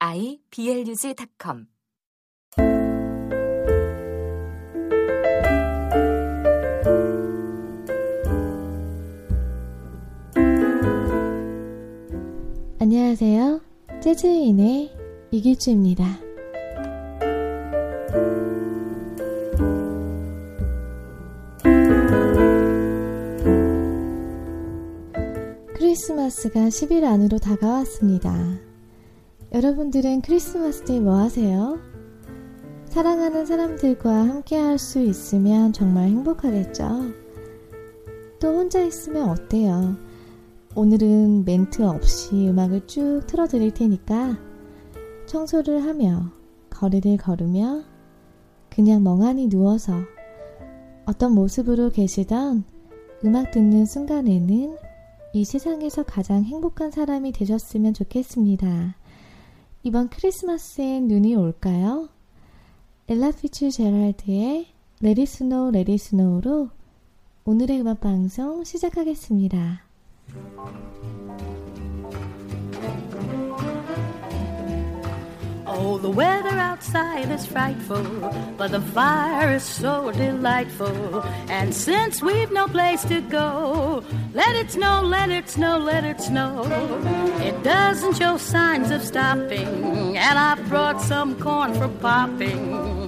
iblog.com 안녕하세요. 재즈인의 이길주입니다. 크리스마스가 10일 안으로 다가왔습니다. 여러분들은 크리스마스 때 뭐 하세요? 사랑하는 사람들과 함께 할 수 있으면 정말 행복하겠죠? 또 혼자 있으면 어때요? 오늘은 멘트 없이 음악을 쭉 틀어드릴 테니까 청소를 하며 거리를 걸으며 그냥 멍하니 누워서 어떤 모습으로 계시던 음악 듣는 순간에는 이 세상에서 가장 행복한 사람이 되셨으면 좋겠습니다. 이번 크리스마스엔 눈이 올까요? 엘라 피츠 제랄드의 Snow, Let It Snow로 오늘의 음악 방송 시작하겠습니다. Oh, the weather outside is frightful, but the fire is so delightful. And since we've no place to go, let it snow, let it snow, let it snow. It doesn't show signs of stopping, and I've brought some corn for popping.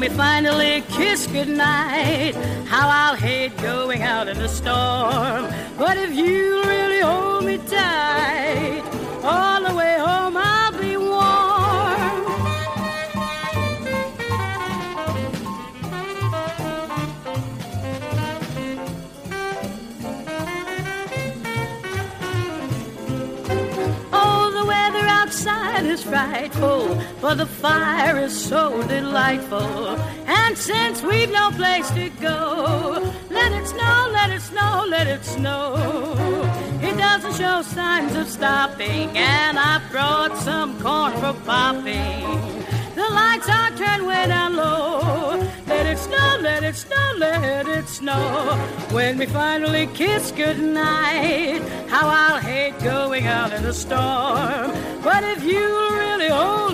We finally kiss goodnight, how I'll hate going out in the storm. But if you really hold me tight, frightful, but the fire is so delightful. And since we've no place to go, let it snow, let it snow, let it snow. It doesn't show signs of stopping, and I've brought some corn for popping. The lights are turned way down low. Let it snow, let it snow, let it snow. When we finally kiss goodnight, how I'll hate going out in a storm. But if you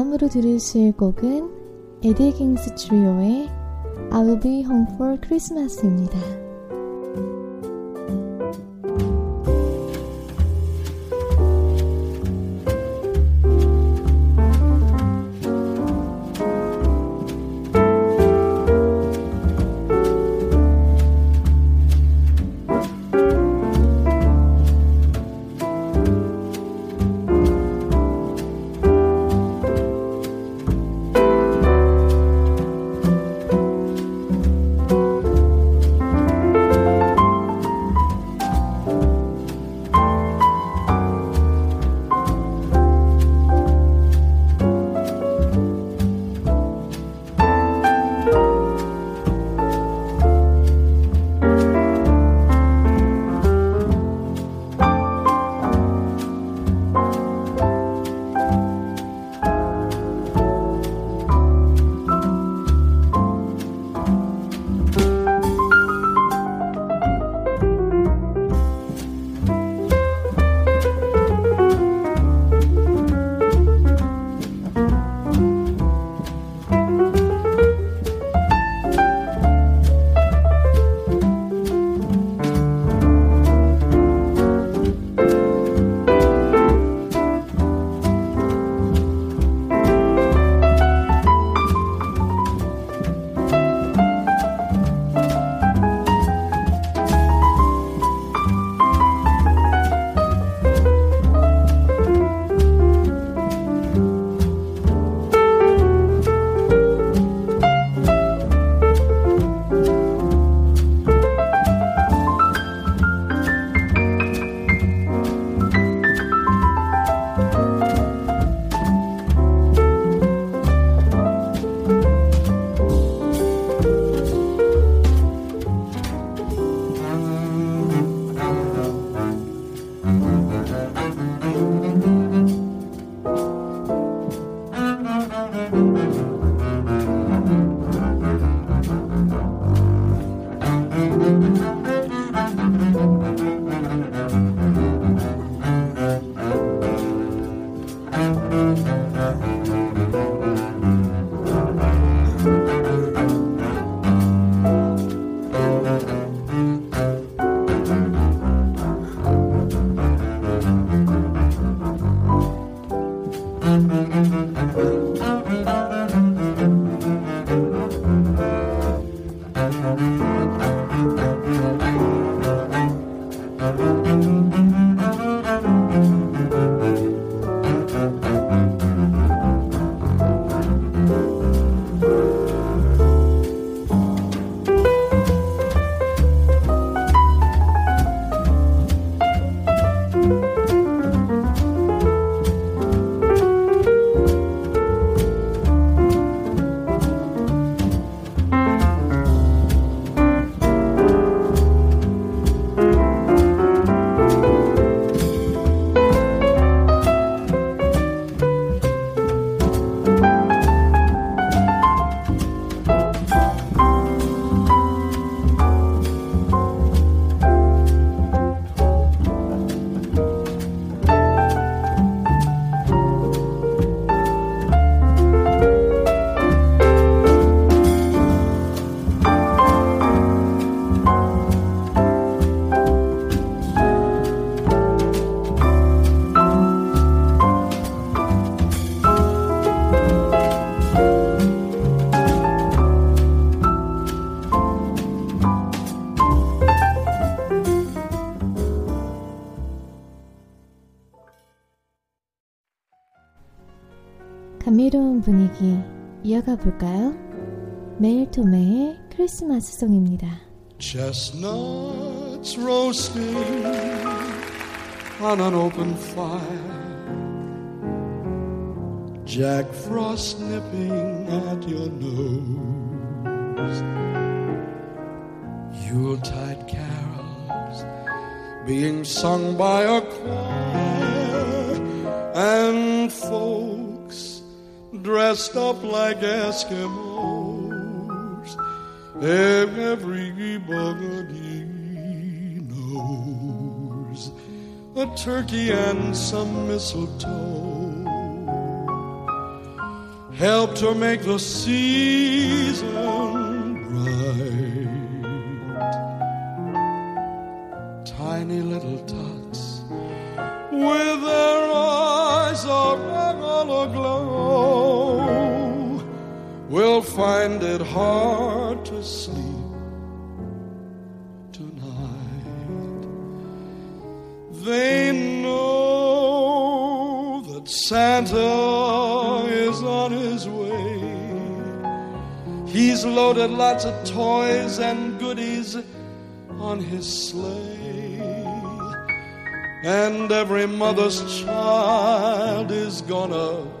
다음으로 들으실 곡은 에디 킹스 트리오의 I Will Be Home for Christmas입니다. 이어가 볼까요? 매일 토메의 크리스마스 송입니다. Chestnuts roasting on an open fire. Jack Frost nipping at your nose. Yuletide carols being sung by a choir. And folks dressed up like Eskimos. every Everybody knows a turkey and some mistletoe help to make the season will find it hard to sleep tonight. They know that Santa is on his way. He's loaded lots of toys and goodies on his sleigh. And every mother's child is gonna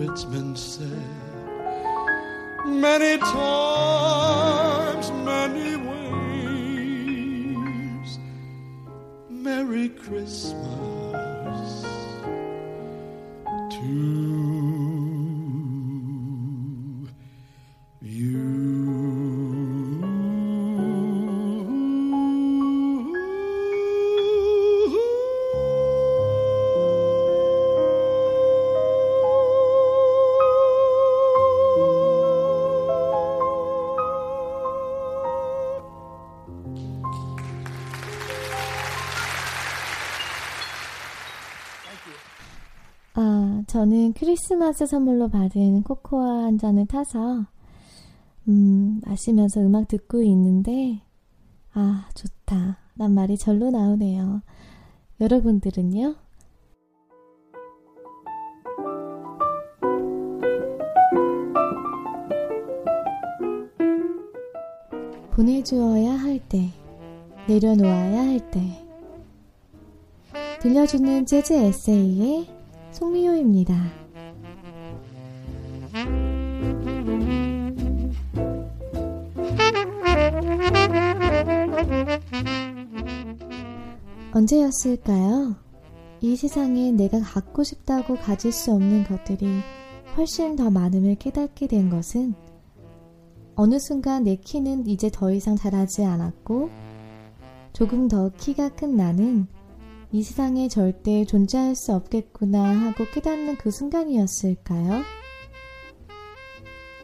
it's been said many times, many ways, Merry Christmas 아, 저는 크리스마스 선물로 받은 코코아 한 잔을 타서, 음, 마시면서 음악 듣고 있는데, 아, 좋다. 란 말이 절로 나오네요. 여러분들은요? 보내주어야 할 때, 내려놓아야 할 때, 들려주는 재즈 에세이의 송미호입니다. 언제였을까요? 이 세상에 내가 갖고 싶다고 가질 수 없는 것들이 훨씬 더 많음을 깨닫게 된 것은 어느 순간 내 키는 이제 더 이상 자라지 않았고 조금 더 키가 큰 나는 이 세상에 절대 존재할 수 없겠구나 하고 깨닫는 그 순간이었을까요?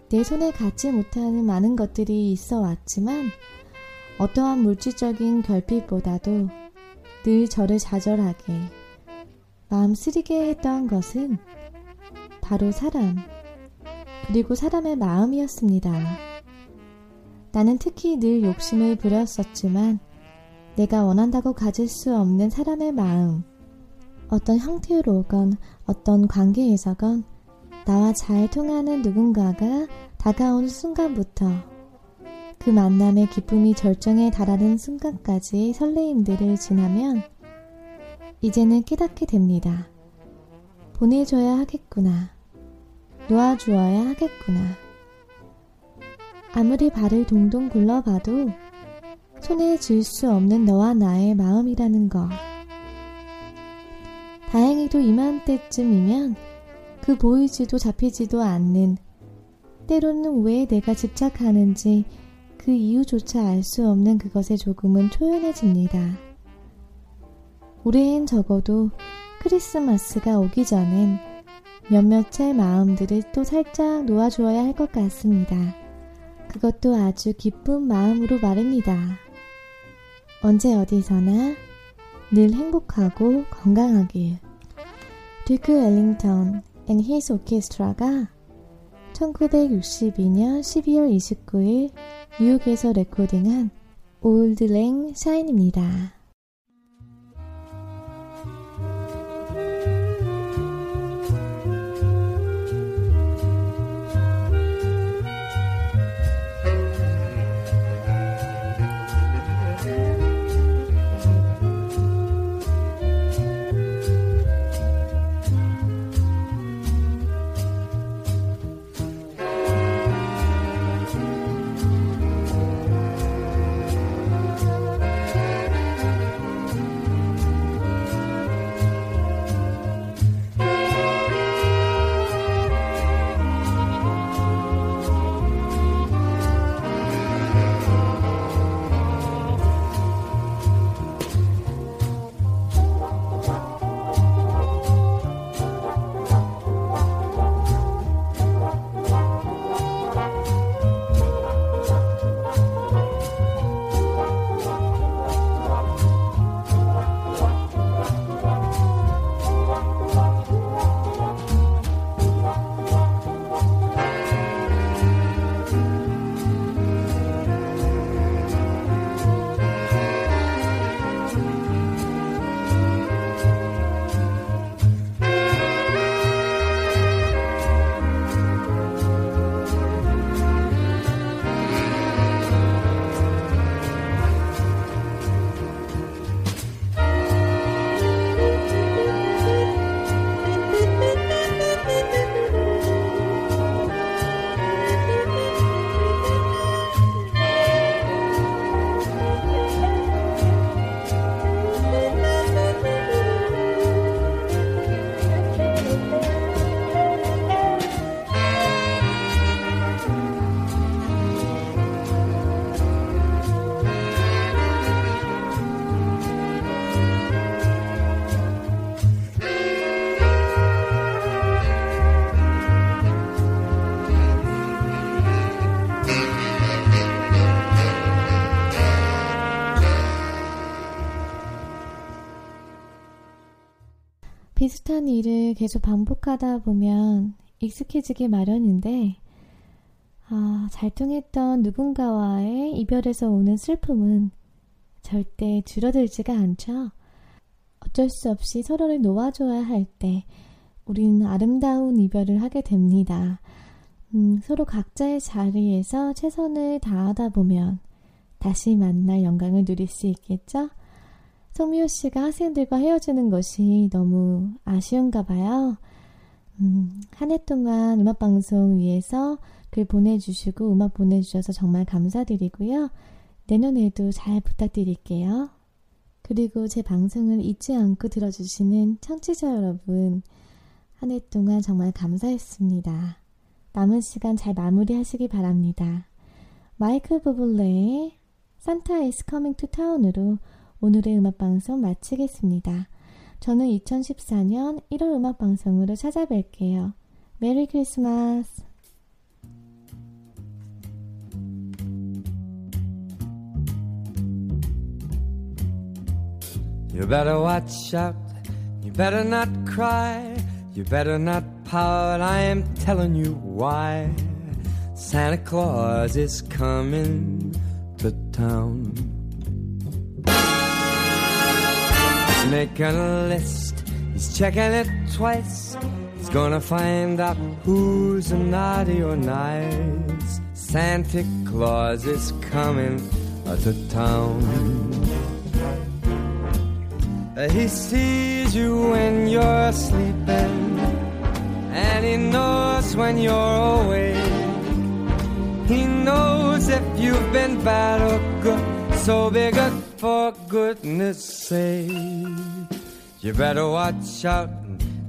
내 손에 갖지 못하는 많은 것들이 있어 왔지만 어떠한 물질적인 결핍보다도 늘 저를 좌절하게 마음 쓰리게 했던 것은 바로 사람 그리고 사람의 마음이었습니다. 나는 특히 늘 욕심을 부렸었지만 내가 원한다고 가질 수 없는 사람의 마음, 어떤 형태로건 어떤 관계에서건 나와 잘 통하는 누군가가 다가오는 순간부터 그 만남의 기쁨이 절정에 달하는 순간까지의 설레임들을 지나면 이제는 깨닫게 됩니다. 보내줘야 하겠구나. 놓아주어야 하겠구나. 아무리 발을 동동 굴러봐도 손에 쥘 수 없는 너와 나의 마음이라는 것. 다행히도 이맘때쯤이면 그 보이지도 잡히지도 않는 때로는 왜 내가 집착하는지 그 이유조차 알 수 없는 그것에 조금은 초연해집니다. 올해엔 적어도 크리스마스가 오기 전엔 몇몇의 마음들을 또 살짝 놓아주어야 할 것 같습니다. 그것도 아주 기쁜 마음으로 말입니다. 언제 어디서나 늘 행복하고 건강하길. 듀크 엘링턴 and His Orchestra가 1962년 12월 29일 뉴욕에서 레코딩한 Auld Lang Syne입니다. 비슷한 일을 계속 반복하다 보면 익숙해지기 마련인데, 아, 잘 통했던 누군가와의 이별에서 오는 슬픔은 절대 줄어들지가 않죠. 어쩔 수 없이 서로를 놓아줘야 할 때, 우리는 아름다운 이별을 하게 됩니다. 음, 서로 각자의 자리에서 최선을 다하다 보면 다시 만날 영광을 누릴 수 있겠죠? 송미호 씨가 학생들과 헤어지는 것이 너무 아쉬운가 봐요. 음, 한 해 동안 음악방송 위해서 글 보내주시고 음악 보내주셔서 정말 감사드리고요. 내년에도 잘 부탁드릴게요. 그리고 제 방송을 잊지 않고 들어주시는 청취자 여러분, 한 해 동안 정말 감사했습니다. 남은 시간 잘 마무리하시기 바랍니다. 마이클 부블레의 산타 is coming to town으로 오늘의 음악방송 마치겠습니다. 저는 2014년 1월 음악방송으로 찾아뵐게요. 메리 크리스마스! You better watch out. You better not cry. You better not pout. I am telling you why. Santa Claus is coming to town. Making a list. He's checking it twice. He's gonna find out who's naughty or nice. Santa Claus is coming to town. He sees you when you're sleeping, and he knows when you're awake. He knows if you've been bad or good, so be good for goodness sake. You better watch out,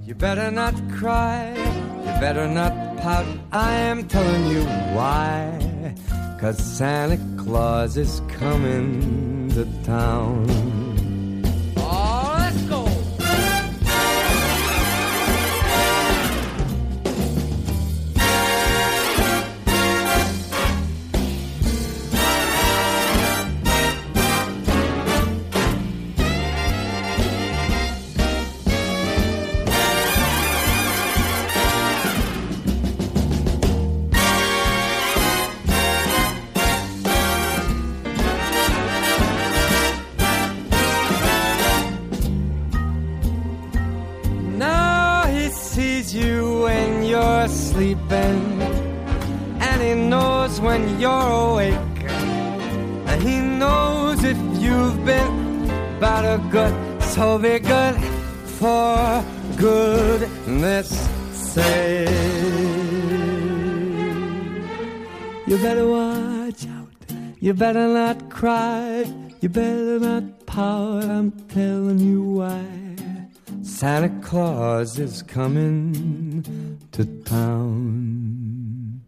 you better not cry, you better not pout. I am telling you why. Cause Santa Claus is coming to town. Sleeping, and he knows when you're awake. And he knows if you've been bad or good, so be good for goodness sake. You better watch out. You better not cry. You better not pout. I'm telling you why. Santa Claus is coming to town.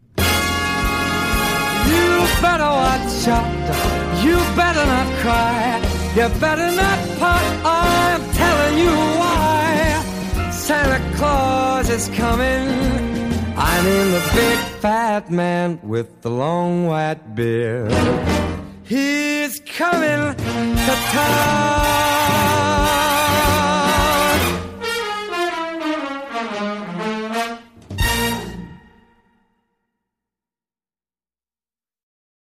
You better watch out. You better not cry. You better not pout. I'm telling you why. Santa Claus is coming. I mean the big fat man with the long white beard. He's coming to town.